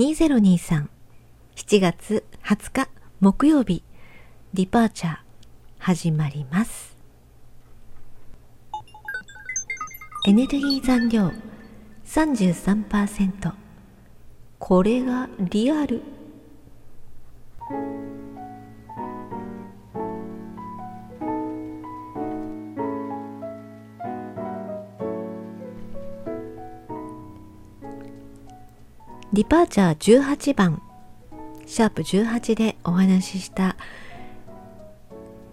2023 7月20日木曜日。ディパーチャー始まります。エネルギー残量33%これがリアル。ディパーチャー18番シャープ18でお話しした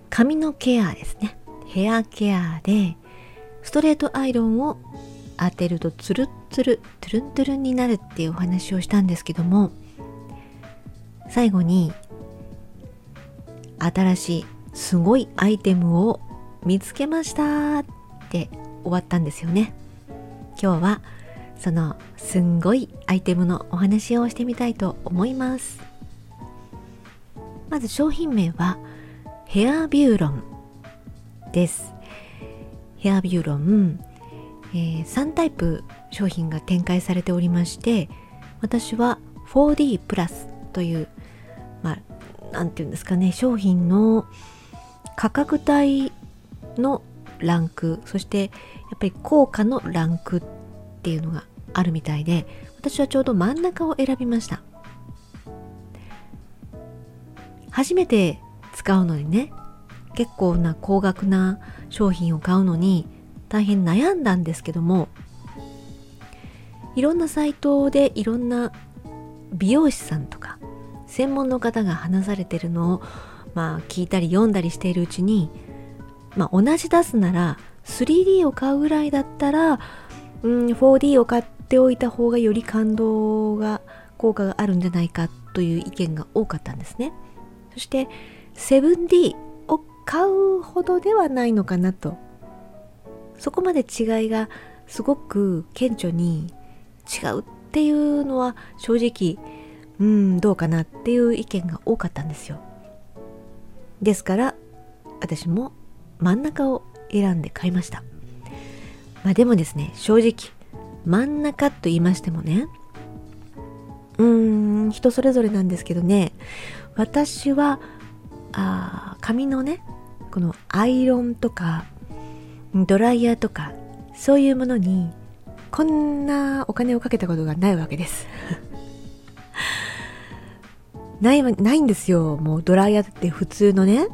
髪のケアですね。ヘアケアでストレートアイロンを当てるとツルッツルトゥルントゥルンになるっていうお話をしたんですけども最後に新しいすごいアイテムを見つけましたって終わったんですよね。今日はそのすんごいアイテムのお話をしてみたいと思います。まず商品名はヘアビューロンです。ヘアビューロン、えー、3タイプ商品が展開されておりまして私は 4D プラスというまあ何て言うんですかね商品の価格帯のランクそしてやっぱり効果のランクっっていうのがあるみたいで私はちょうど真ん中を選びました。初めて使うのにね結構な高額な商品を買うのに大変悩んだんですけどもいろんなサイトでいろんな美容師さんとか専門の方が話されてるのをまあ聞いたり読んだりしているうちにまあ同じ出すなら 3D を買うぐらいだったらうん 4D を買っておいた方がより感動が効果があるんじゃないかという意見が多かったんですね。そして 7D を買うほどではないのかなと。そこまで違いがすごく顕著に違うっていうのは正直うんどうかなっていう意見が多かったんですよ。ですから私も真ん中を選んで買いました。まあでもですね正直真ん中と言いましてもねうーん人それぞれなんですけどね私はあ髪のねこのアイロンとかドライヤーとかそういうものにこんなお金をかけたことがないわけです。ないないんですよ。もうドライヤーって普通のね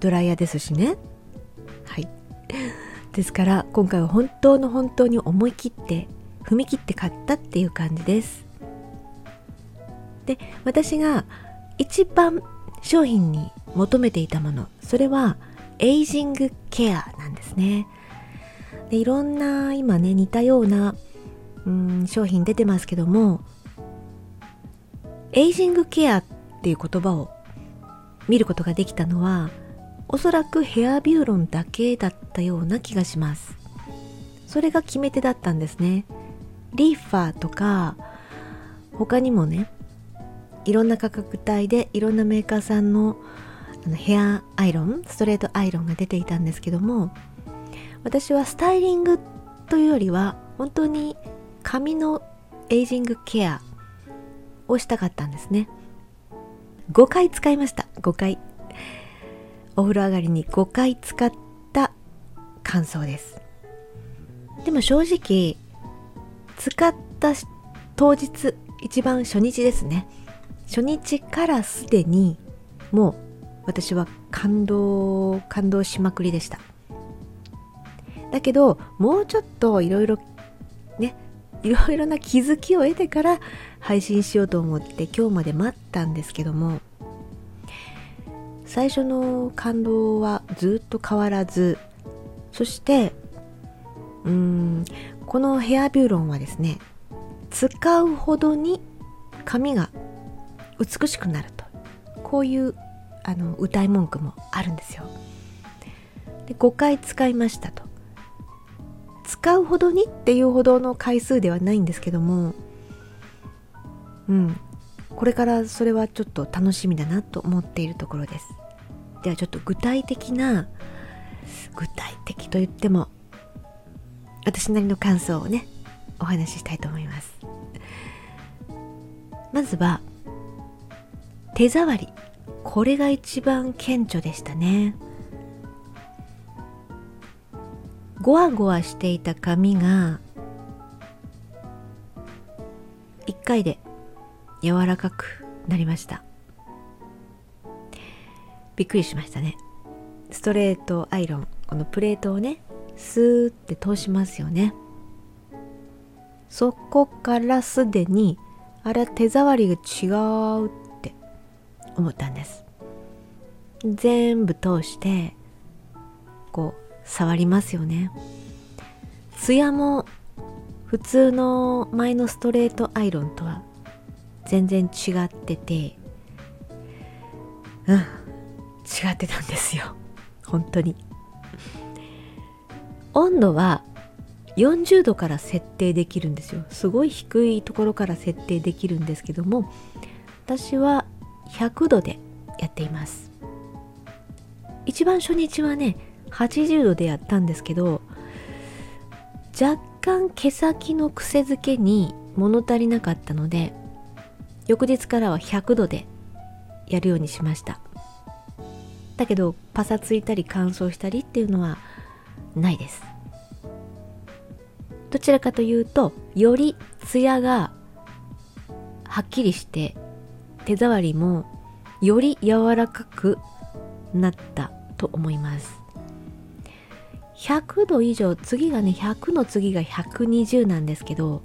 ドライヤーですしね。ですから今回は本当の本当に思い切って踏み切って買ったっていう感じです。で私が一番商品に求めていたものそれはエイジングケアなんですね。でいろんな今ね似たようなうん商品出てますけどもエイジングケアっていう言葉を見ることができたのはおそらくヘアビューロンだけだったような気がします。それが決め手だったんですね。リーファーとか他にもねいろんな価格帯でいろんなメーカーさんのヘアアイロンストレートアイロンが出ていたんですけども私はスタイリングというよりは本当に髪のエイジングケアをしたかったんですね。5回使いました。5回。お風呂上がりに5回使った感想です。でも正直使った当日一番初日ですね。初日からすでにもう私は感動感動しまくりでした。だけどもうちょっといろいろねいろいろな気づきを得てから配信しようと思って今日まで待ったんですけども最初の感動はずっと変わらずそしてうーんこのヘアビューロンはですね使うほどに髪が美しくなると。こういうあの歌い文句もあるんですよ。で5回使いましたと。使うほどにっていうほどの回数ではないんですけどもうん。これからそれはちょっと楽しみだなと思っているところです。ではちょっと具体的な具体的と言っても私なりの感想をねお話ししたいと思います。まずは手触り。これが一番顕著でしたね。ゴワゴワしていた髪が1回で柔らかくなりました。びっくりしましたね。ストレートアイロンこのプレートをねスーって通しますよね。そこからすでにあれ手触りが違うって思ったんです。全部通してこう触りますよね。ツヤも普通の前のストレートアイロンとは全然違ってて。うん。違ってたんですよ。本当に。温度は40度から設定できるんですよ。すごい低いところから設定できるんですけども私は100度でやっています。一番初日はね80度でやったんですけど若干毛先の癖づけに物足りなかったので翌日からは100度でやるようにしました。だけどパサついたり乾燥したりっていうのはないです。どちらかというとよりツヤがはっきりして手触りもより柔らかくなったと思います。100度以上次がね100の次が120なんですけど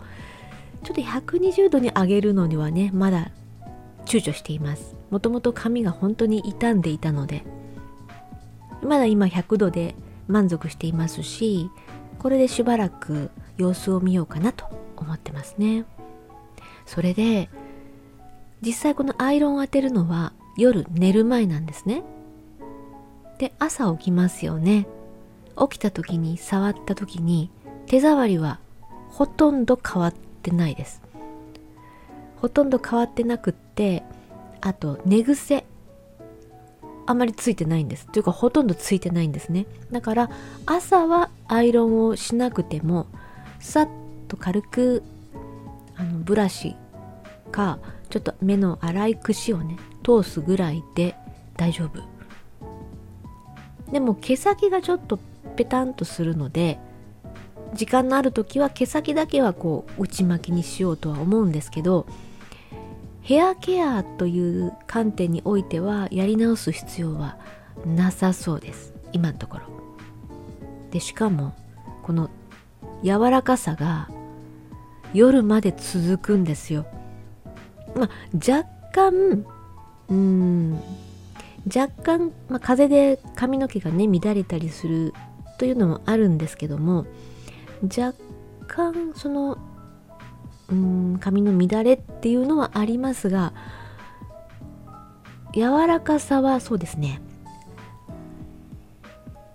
ちょっと120度に上げるのにはねまだ躊躇しています。もともと髪が本当に傷んでいたので。まだ今100度で満足していますしこれでしばらく様子を見ようかなと思ってますね。それで実際このアイロンを当てるのは夜寝る前なんですね。で朝起きますよね。起きた時に触った時に手触りはほとんど変わってないです。ほとんど変わってなくってあと寝癖。あまりついてないんです。というかほとんどついてないんですね。だから朝はアイロンをしなくてもさっと軽くあのブラシかちょっと目の粗い櫛をね通すぐらいで大丈夫。でも毛先がちょっとペタンとするので時間のある時は毛先だけはこう内巻きにしようとは思うんですけどヘアケアという観点においてはやり直す必要はなさそうです。今のところ。でしかもこの柔らかさが夜まで続くんですよ。まあ若干うん若干、まあ、風で髪の毛がね乱れたりするというのもあるんですけども若干そのうん髪の乱れっていうのはありますが柔らかさはそうですね。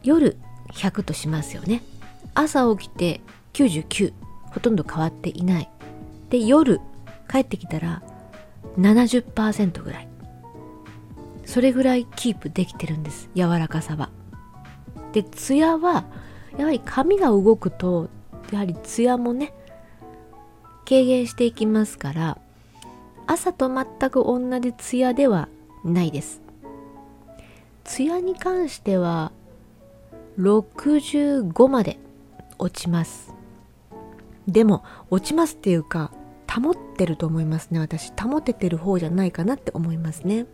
夜100としますよね。朝起きて99ほとんど変わっていない。で夜帰ってきたら70%ぐらい。それぐらいキープできてるんです。柔らかさは。でツヤはやはり髪が動くとやはりツヤもね軽減していきますから朝と全く同じツヤではないです。ツヤに関しては65まで落ちます。でも落ちますっていうか保ってると思いますね私。保ててる方じゃないかなって思いますね。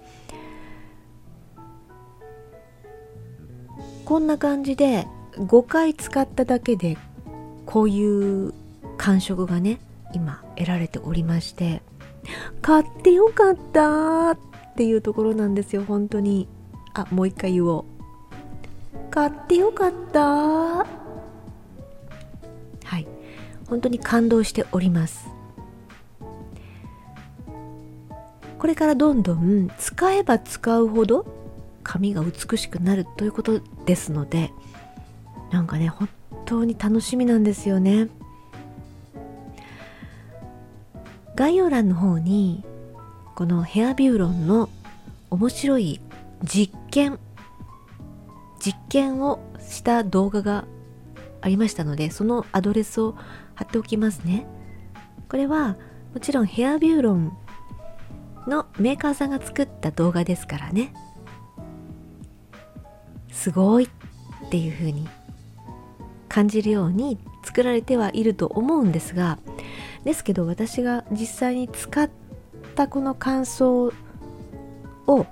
こんな感じで5回使っただけでこういう感触がね今得られておりまして買ってよかったっていうところなんですよ本当に。あもう一回言おう。買ってよかった。はい。本当に感動しております。これからどんどん使えば使うほど髪が美しくなるということですのでなんかね本当に楽しみなんですよね。概要欄の方にこのヘアビューロンの面白い実験実験をした動画がありましたのでそのアドレスを貼っておきますね。これはもちろんヘアビューロンのメーカーさんが作った動画ですからね。すごいっていう風に感じるように作られてはいると思うんですがですけど私が実際に使ったこの感想を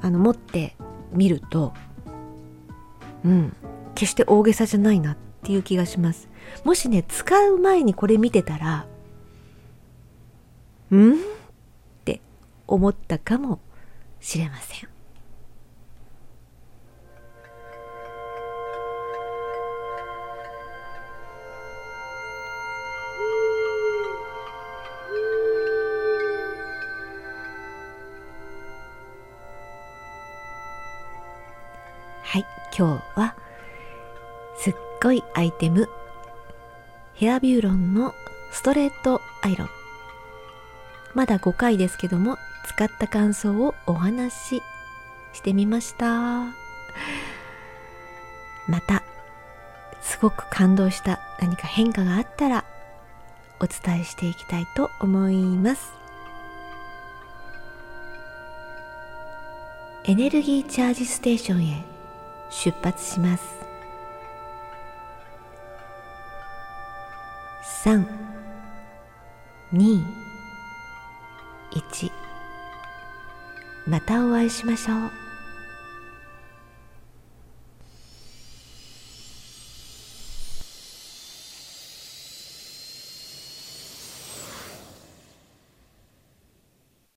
あの持ってみるとうん決して大げさじゃないなっていう気がします。もしね使う前にこれ見てたらん？って思ったかもしれません。今日はすっごいアイテムヘアビューロンのストレートアイロン。まだ5回ですけども使った感想をお話ししてみました。またすごく感動した何か変化があったらお伝えしていきたいと思います。エネルギーチャージステーションへ出発します。3 2 1またお会いしましょう。